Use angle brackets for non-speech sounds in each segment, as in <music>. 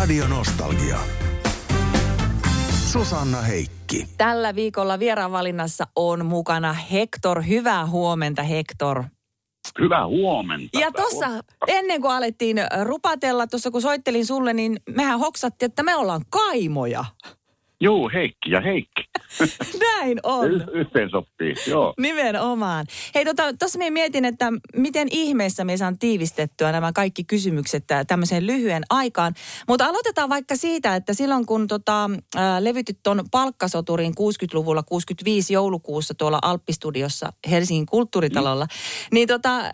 Radio Nostalgia. Susanna Heikki. Tällä viikolla vieraanvalinnassa on mukana Hector. Hyvää huomenta, Hector. Hyvää huomenta. Ja tuossa ennen kuin alettiin rupatella, tuossa kun soittelin sulle, niin mehän hoksattiin, että me ollaan kaimoja. Joo, Heikki ja Heikki. <laughs> Näin on. Y- yhteen sopii, joo. Nimenomaan. Hei, tuossa tota, minä mietin, että miten ihmeessä me saan tiivistettyä nämä kaikki kysymykset tämmöiseen lyhyen aikaan. Mutta aloitetaan vaikka siitä, että silloin kun tota, ä, levytit ton palkkasoturin 60-luvulla 65 joulukuussa tuolla Alppistudiossa Helsingin kulttuuritalolla, mm. niin tota, ä,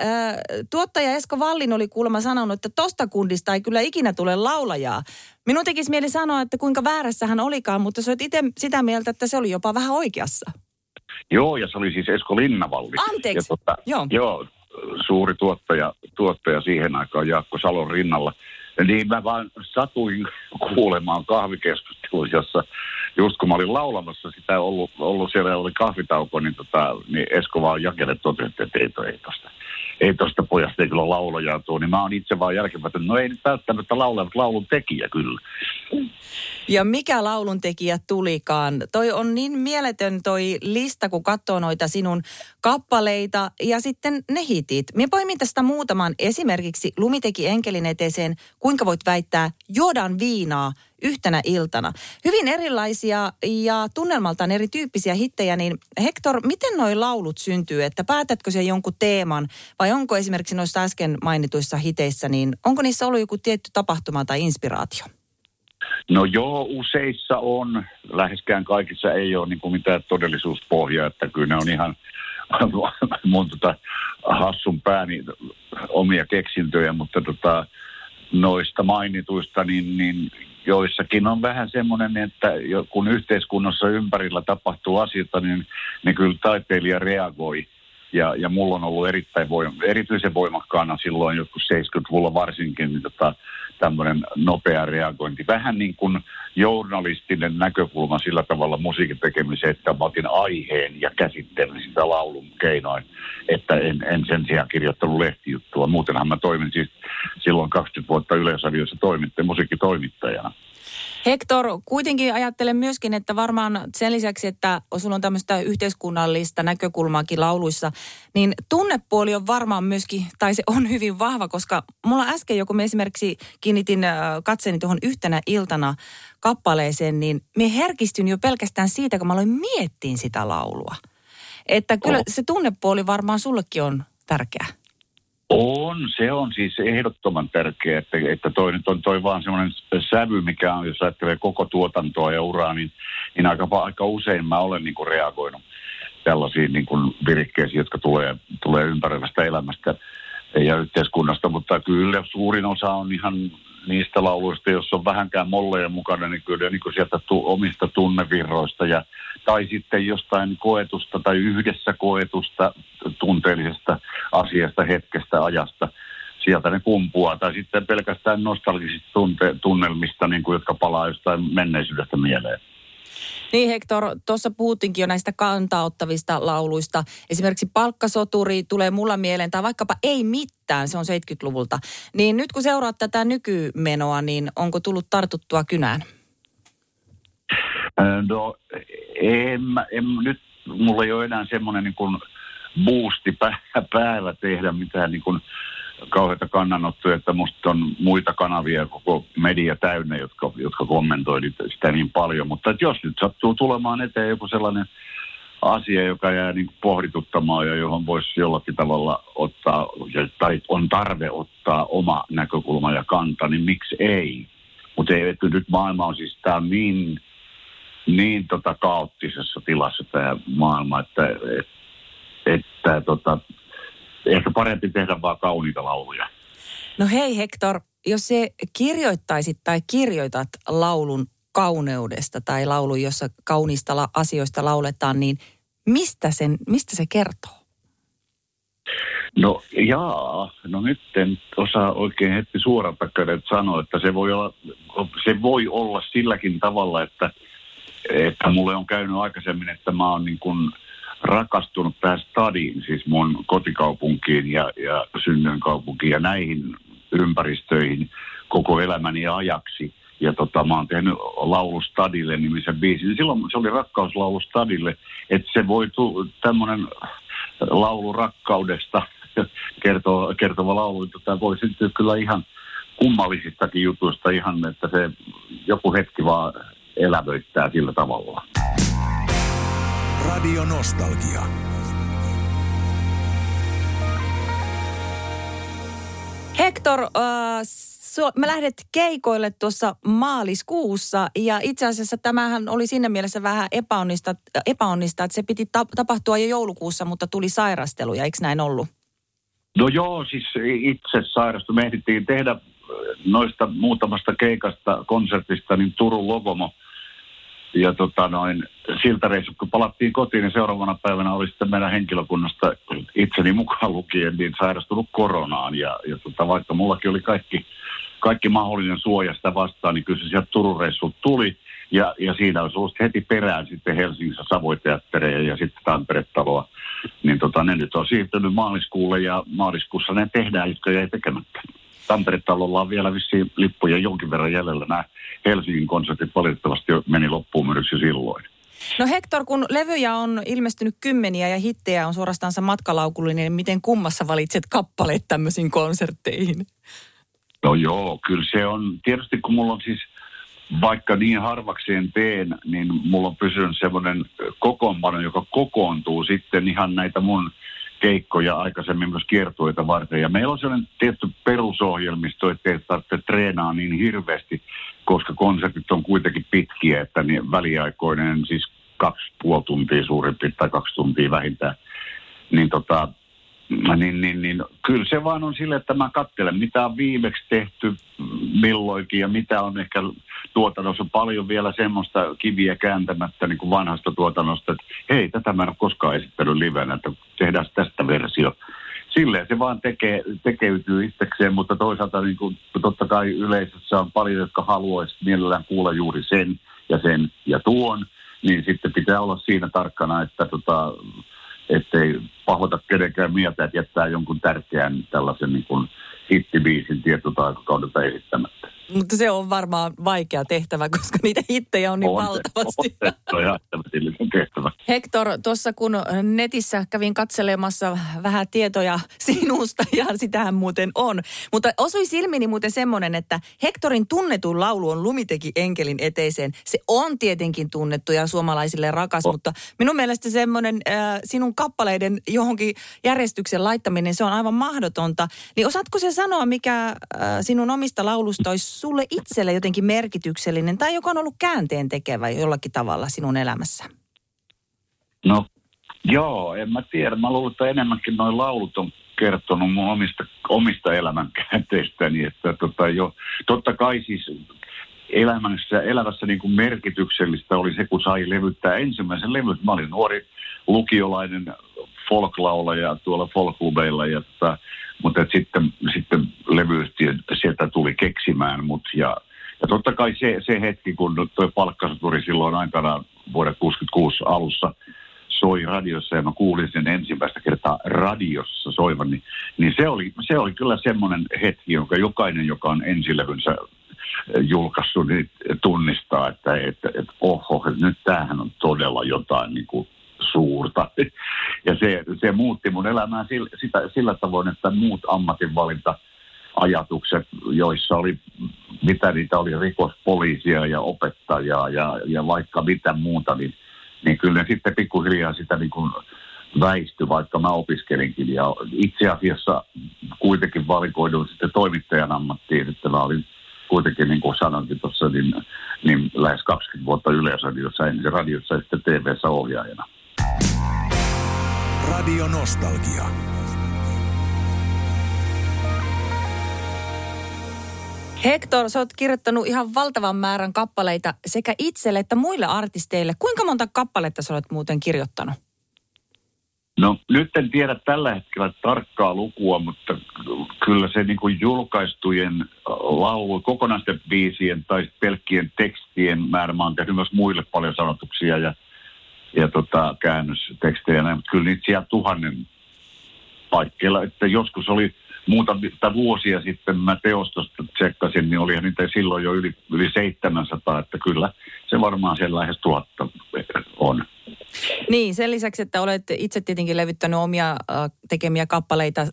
tuottaja Esko Vallin oli kuulemma sanonut, että tosta kundista ei kyllä ikinä tule laulajaa. Minun tekisi mieli sanoa, että kuinka väärässä hän olikaan, mutta sä olet itse sitä mieltä, että se oli jopa vähän oikeassa. Joo, ja se oli siis Esko Linnavalli. Anteeksi, ja tota, joo. Joo, suuri tuottaja, tuottaja siihen aikaan Jaakko Salon rinnalla. Ja niin mä vaan satuin kuulemaan kahvikeskustelua, jossa just kun mä olin laulamassa sitä ollut, ollut siellä oli kahvitauko, niin, tota, niin Esko vaan jakelle totesi, että ei, ei tosta ei tuosta pojasta ei kyllä laulajaa tuo, niin mä oon itse vaan jälkikäteen, no ei nyt välttämättä laulaja, mutta laulun tekijä kyllä. Ja mikä laulun tekijä tulikaan? Toi on niin mieletön toi lista, kun katsoo noita sinun kappaleita ja sitten ne hitit. Minä poimin tästä muutaman esimerkiksi Lumiteki enkelin eteeseen, kuinka voit väittää, juodaan viinaa yhtenä iltana. Hyvin erilaisia ja tunnelmaltaan erityyppisiä hittejä, niin Hector, miten nuo laulut syntyy? Että päätätkö se jonkun teeman vai onko esimerkiksi noissa äsken mainituissa hiteissä, niin onko niissä ollut joku tietty tapahtuma tai inspiraatio? No joo, useissa on. Läheskään kaikissa ei ole niin kuin mitään todellisuuspohjaa, että kyllä ne on ihan <laughs> mun tota, hassun pääni omia keksintöjä, mutta tota, noista mainituista, niin, niin joissakin on vähän semmoinen, että kun yhteiskunnassa ympärillä tapahtuu asioita, niin, niin kyllä taiteilija reagoi. Ja, ja mulla on ollut erittäin voim- erityisen voimakkaana silloin joskus 70-luvulla varsinkin niin tota, tämmöinen nopea reagointi. Vähän niin kuin journalistinen näkökulma sillä tavalla musiikin tekemiseen, että mä otin aiheen ja käsittelin sitä laulun keinoin, että en, en sen sijaan kirjoittanut lehtijuttua. Muutenhan mä toimin siis silloin 20 vuotta Yleisradiossa toimittajana, musiikkitoimittajana. Hector, kuitenkin ajattelen myöskin, että varmaan sen lisäksi, että sulla on tämmöistä yhteiskunnallista näkökulmaakin lauluissa, niin tunnepuoli on varmaan myöskin, tai se on hyvin vahva, koska mulla äsken joku me esimerkiksi kiinnitin katseeni tuohon yhtenä iltana kappaleeseen, niin me herkistyn jo pelkästään siitä, kun mä aloin miettiin sitä laulua. Että kyllä oh. se tunnepuoli varmaan sullekin on tärkeä. On, se on siis ehdottoman tärkeää, että, että toi nyt on toi vaan semmoinen sävy, mikä on, jos ajattelee koko tuotantoa ja uraa, niin, niin aika, aika usein mä olen niin kuin reagoinut tällaisiin niin kuin virikkeisiin, jotka tulee, tulee ympäröivästä elämästä ja yhteiskunnasta, mutta kyllä suurin osa on ihan niistä lauluista, jos on vähänkään molleja mukana, niin kyllä niin kuin sieltä tu, omista tunnevirroista ja, tai sitten jostain koetusta tai yhdessä koetusta tunteellisesta asiasta, hetkestä, ajasta. Sieltä ne kumpuaa. Tai sitten pelkästään nostalgisista tunte, tunnelmista, niin kuin, jotka palaa jostain menneisyydestä mieleen. Niin Hector, tuossa puhuttiinkin jo näistä kantauttavista lauluista. Esimerkiksi Palkkasoturi tulee mulla mieleen, tai vaikkapa Ei mitään, se on 70-luvulta. Niin nyt kun seuraat tätä nykymenoa, niin onko tullut tartuttua kynään? No, en, en, nyt mulla ei ole enää semmoinen niin kuin boosti päällä tehdä mitään niin kuin kauheita kannanottoja, että musta on muita kanavia koko media täynnä, jotka, jotka kommentoivat sitä niin paljon. Mutta että jos nyt sattuu tulemaan eteen joku sellainen asia, joka jää niin kuin pohdituttamaan ja johon voisi jollakin tavalla ottaa, tai on tarve ottaa oma näkökulma ja kanta, niin miksi ei? Mutta ei, että nyt maailma on siis tämä niin, niin tota kaoottisessa tilassa tämä maailma, että, että, että tota, ehkä parempi tehdä vaan kauniita lauluja. No hei Hector, jos se kirjoittaisit tai kirjoitat laulun kauneudesta tai laulu, jossa kaunista asioista lauletaan, niin mistä, sen, mistä se kertoo? No jaa, no nyt en osaa oikein heti suoralta kädet sanoa, että se voi olla, se voi olla silläkin tavalla, että, että mulle on käynyt aikaisemmin, että mä oon niin kuin – rakastunut tähän stadiin, siis mun kotikaupunkiin ja, ja synnyinkaupunkiin ja näihin ympäristöihin koko elämäni ajaksi. ja tota, mä oon tehnyt laulu Stadille nimisen biisin. Silloin se oli rakkauslaulu Stadille, että se voi tämmöinen laulu rakkaudesta <laughs> kertova, kertova laulu, tota, voi syntyä kyllä ihan kummallisistakin jutuista ihan, että se joku hetki vaan elävöittää sillä tavalla. Radio Nostalgia. Hector, äh, so, mä lähdet keikoille tuossa maaliskuussa ja itse asiassa tämähän oli siinä mielessä vähän epäonnista, epäonnista että se piti ta- tapahtua jo joulukuussa, mutta tuli sairasteluja, eikö näin ollut? No joo, siis itse sairastu. Me ehdittiin tehdä noista muutamasta keikasta, konsertista, niin Turun Logomo – ja tota noin, siltä reissut, kun palattiin kotiin, niin seuraavana päivänä oli sitten meidän henkilökunnasta itseni mukaan lukien, niin sairastunut koronaan. Ja, ja tota, vaikka mullakin oli kaikki, kaikki mahdollinen suoja sitä vastaan, niin kyllä se sieltä Turun reissut tuli. Ja, ja siinä olisi ollut heti perään sitten Helsingissä Savoiteattereja ja sitten Tampere-taloa. Niin tota, ne nyt on siirtynyt maaliskuulle ja maaliskuussa ne tehdään, jotka jäi tekemättä. Tampere-talolla on vielä vissiin lippuja jonkin verran jäljellä. Nämä Helsingin konsertit valitettavasti meni loppuun myös jo silloin. No Hector, kun levyjä on ilmestynyt kymmeniä ja hittejä on suorastaansa matkalaukullinen, niin miten kummassa valitset kappaleet tämmöisiin konsertteihin? No joo, kyllä se on, tietysti kun mulla on siis, vaikka niin harvakseen teen, niin mulla on pysynyt semmoinen kokoonpano, joka kokoontuu sitten ihan näitä mun keikkoja aikaisemmin myös kiertueita varten. Ja meillä on sellainen tietty perusohjelmisto, että ei tarvitse treenaa niin hirveästi, koska konsertit on kuitenkin pitkiä, että niin väliaikoinen, siis kaksi puoli tuntia suurin piirtein tai kaksi tuntia vähintään. Niin tota, niin, niin, niin, kyllä se vaan on sille, että mä katselen, mitä on viimeksi tehty milloinkin ja mitä on ehkä tuotannossa paljon vielä semmoista kiviä kääntämättä niin kuin vanhasta tuotannosta, että hei, tätä mä en ole koskaan esittänyt livenä, että tehdään tästä versio. Silleen se vaan tekee, tekeytyy itsekseen, mutta toisaalta niin kuin, totta kai yleisössä on paljon, jotka haluaisivat mielellään kuulla juuri sen ja sen ja tuon, niin sitten pitää olla siinä tarkkana, että tota, ettei pahoita kenenkään mieltä, että jättää jonkun tärkeän tällaisen niin kuin hittibiisin tietotaikokaudelta esittämättä. Mutta se on varmaan vaikea tehtävä, koska niitä hittejä on niin on valtavasti. Se, on tehtävä. Hector, tuossa kun netissä kävin katselemassa vähän tietoja <laughs> sinusta, ja sitähän muuten on. Mutta osui silmini muuten semmoinen, että Hectorin tunnetuin laulu on Lumiteki enkelin eteiseen. Se on tietenkin tunnettu ja suomalaisille rakas, oh. mutta minun mielestä semmoinen äh, sinun kappaleiden johonkin järjestyksen laittaminen, se on aivan mahdotonta. Niin osaatko se sanoa, mikä äh, sinun omista laulusta olisi sulle itselle jotenkin merkityksellinen tai joka on ollut käänteen tekevä jollakin tavalla sinun elämässä? No joo, en mä tiedä. Mä luulen, että enemmänkin noin laulut on kertonut mun omista, omista elämänkäänteistäni. Että tota jo, totta kai siis elämässä, elämässä niin kuin merkityksellistä oli se, kun sai levyttää ensimmäisen levyn. Mä olin nuori lukiolainen folklaulaja tuolla folklubeilla ja tota, mutta sitten, sitten levyyhtiö sieltä tuli keksimään mut ja, ja totta kai se, se hetki, kun tuo palkkasaturi silloin aikana vuoden 66 alussa soi radiossa ja mä kuulin sen ensimmäistä kertaa radiossa soivan, niin, niin se, oli, se oli kyllä semmoinen hetki, jonka jokainen, joka on ensilevynsä julkaissut, niin tunnistaa, että, että, että oho, että nyt tämähän on todella jotain niin kuin suurta. Ja se, se muutti mun elämää sillä, sitä, sillä tavoin, että muut ammatinvalinta ajatukset, joissa oli, mitä niitä oli, rikospoliisia ja opettajaa ja, ja vaikka mitä muuta, niin, niin kyllä ne sitten pikkuhiljaa sitä niin kuin väisty, vaikka mä opiskelinkin. Ja itse asiassa kuitenkin valikoiduin sitten toimittajan ammattiin, että mä olin kuitenkin, niin kuin sanoinkin tuossa, niin, niin lähes 20 vuotta yleisradiossa, ensin radiossa ja sitten TV-ssä ohjaajana. Radio Nostalgia. Hector, sä oot kirjoittanut ihan valtavan määrän kappaleita sekä itselle että muille artisteille. Kuinka monta kappaletta sä olet muuten kirjoittanut? No nyt en tiedä tällä hetkellä tarkkaa lukua, mutta kyllä se niin kuin julkaistujen laulu, kokonaisten biisien tai pelkkien tekstien määrä, mä oon tehnyt myös muille paljon sanotuksia ja ja tota, käännöstekstejä, mutta kyllä niitä siellä tuhannen paikkeilla, että joskus oli muutamia vuosia sitten mä teostosta tsekkasin, niin olihan niitä silloin jo yli, yli 700, että kyllä se varmaan siellä lähes tuhatta on. Niin, sen lisäksi, että olet itse tietenkin levyttänyt omia äh, tekemiä kappaleita, äh,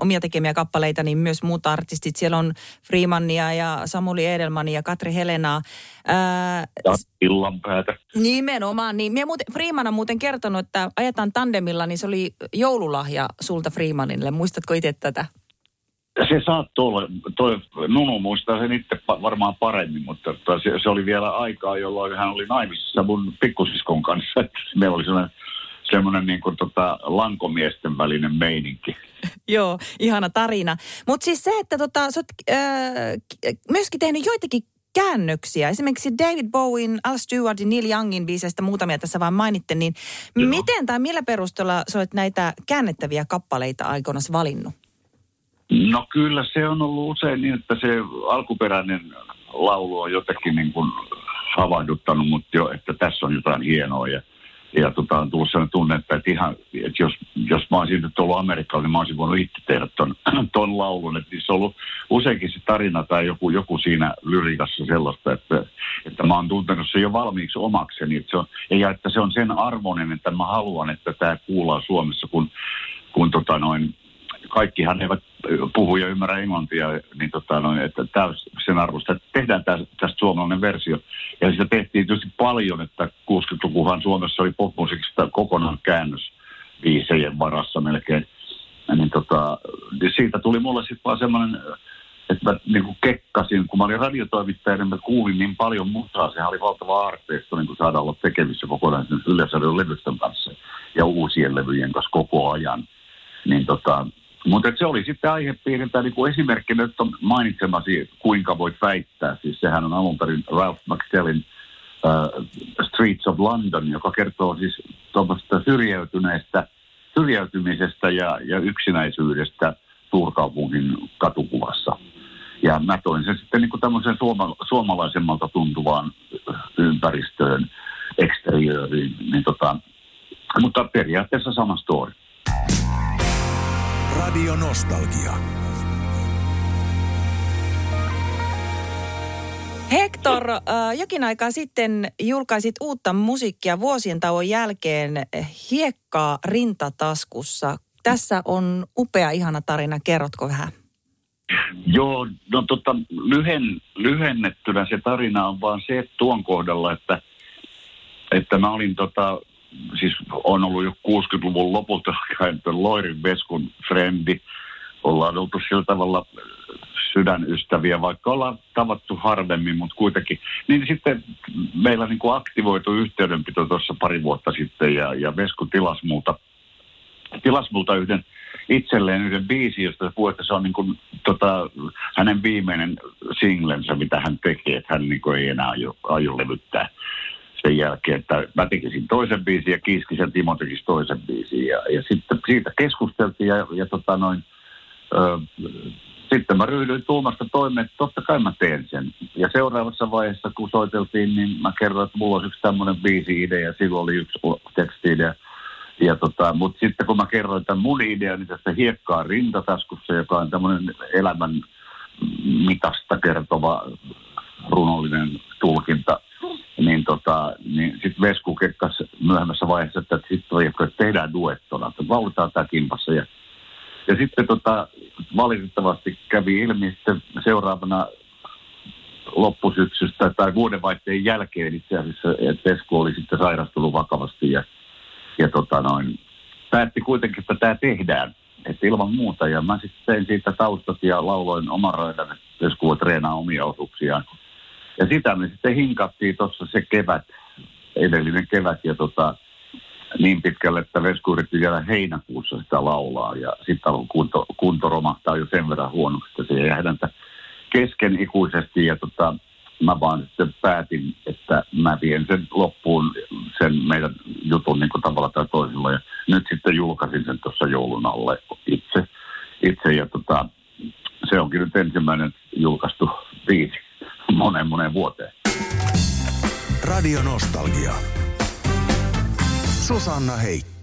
omia tekemiä kappaleita, niin myös muut artistit. Siellä on Freemania ja Samuli Edelmania ja Katri Helenaa. Äh, ja illanpäätä. Nimenomaan. Niin. Minä muuten, Freeman on muuten kertonut, että ajetaan tandemilla, niin se oli joululahja sulta Freemanille. Muistatko itse tätä? Se saattoi olla, toi Nunu muistaa sen itse varmaan paremmin, mutta se, se oli vielä aikaa, jolloin hän oli naimisissa mun pikkusiskon kanssa. Meillä oli sellainen, semmoinen niin kuin tota, lankomiesten välinen meininki. <laughs> Joo, ihana tarina. Mutta siis se, että tota, sä oot äh, myöskin tehnyt joitakin käännöksiä. Esimerkiksi David Bowen, Al Stewart ja Neil Youngin biiseistä muutamia tässä vaan mainitte, niin Joo. miten tai millä perusteella sä olet näitä käännettäviä kappaleita aikoinaan valinnut? No kyllä se on ollut usein niin, että se alkuperäinen laulu on jotenkin niin kuin havahduttanut, mutta jo, että tässä on jotain hienoa ja, ja tota, on tullut sellainen tunne, että, että, ihan, että jos, jos mä olisin nyt ollut Amerikalla, niin mä olisin voinut itse tehdä ton, <clears throat> ton laulun. Että se on ollut useinkin se tarina tai joku, joku siinä lyrikassa sellaista, että, että mä oon tuntenut se jo valmiiksi omakseni. Että se on, ja että se on sen arvoinen, että mä haluan, että tämä kuullaan Suomessa, kun, kun tota noin, kaikkihan eivät puhu ja ymmärrä englantia, niin tota, no, että täys, sen arvosta, että tehdään tästä, suomalainen versio. Ja sitä tehtiin tietysti paljon, että 60-lukuhan Suomessa oli popmusiikista kokonaan käännös viisejen varassa melkein. Niin tota, niin siitä tuli mulle sitten vaan semmoinen, että mä niin kekkasin, kun mä olin radiotoimittaja, niin mä kuulin niin paljon musaa. Sehän oli valtava arteisto niin saada olla tekemissä kokonaan Yleisradion levystön kanssa ja uusien levyjen kanssa koko ajan. Niin tota, mutta se oli sitten aihepiiriltä niin kuin esimerkkinä nyt on mainitsemasi, kuinka voit väittää. Siis sehän on alun perin Ralph McTellin uh, Streets of London, joka kertoo siis tuommoista syrjäytyneestä, syrjäytymisestä ja, ja yksinäisyydestä suurkaupungin katukuvassa. Ja mä toin sen sitten niin kuin tämmöiseen suoma, suomalaisemmalta tuntuvaan ympäristöön, eksteriööriin. Niin tota, mutta periaatteessa sama story. Radio Nostalgia. Hector, äh, jokin aikaa sitten julkaisit uutta musiikkia vuosien tauon jälkeen Hiekkaa rintataskussa. Tässä on upea, ihana tarina. Kerrotko vähän? Joo, no tota, lyhen, lyhennettynä se tarina on vaan se että tuon kohdalla, että, että mä olin tota, siis on ollut jo 60-luvun lopulta alkaen Loirin Veskun frendi. Ollaan oltu sillä tavalla sydänystäviä, vaikka ollaan tavattu harvemmin, mutta kuitenkin. Niin sitten meillä niin kuin aktivoitu yhteydenpito tuossa pari vuotta sitten ja, ja Vesku tilas multa, tilas multa yhden itselleen yhden biisi, josta puhuu, että se on niin kuin, tota, hänen viimeinen singlensä, mitä hän tekee, että hän niin kuin ei enää aio, aio levyttää sen jälkeen, että mä tekisin toisen biisin ja Kiiskisen Timo tekisi toisen biisin. Ja, ja sitten siitä keskusteltiin ja, ja tota noin, ö, sitten mä ryhdyin tuumasta toimeen, että totta kai mä teen sen. Ja seuraavassa vaiheessa, kun soiteltiin, niin mä kerroin, että mulla olisi yksi tämmöinen biisi-idea, silloin oli yksi teksti-idea. Ja tota, mutta sitten kun mä kerroin tämän mun ideani niin tästä hiekkaa rintataskussa, joka on tämmöinen elämän mitasta kertova runollinen tulkinta, niin, tota, niin sitten Vesku kekkas myöhemmässä vaiheessa, että sitten että tehdään duettona, että lauletaan tämä kimpassa. Ja, ja sitten tota, valitettavasti kävi ilmi sitten seuraavana loppusyksystä tai vuodenvaihteen jälkeen itse asiassa, että Vesku oli sitten sairastunut vakavasti ja, ja tota noin, päätti kuitenkin, että tämä tehdään. Että ilman muuta. Ja mä sitten tein siitä taustat ja lauloin oman raidan, että Vesku treenaa omia osuuksiaan. Ja sitä me sitten hinkattiin tuossa se kevät, edellinen kevät, ja tota, niin pitkälle, että Vesku yritti vielä heinäkuussa sitä laulaa, ja sitten kunto, kunto romahtaa jo sen verran huonoksi, että se häntä kesken ikuisesti, ja tota, mä vaan sitten päätin, että mä vien sen loppuun sen meidän jutun niin tavalla tai toisella, ja nyt sitten julkaisin sen tuossa joulun alle itse, itse ja tota, se onkin nyt ensimmäinen julkaistu biisi monen monen vuoteen. Radio Nostalgia. Susanna Heikki.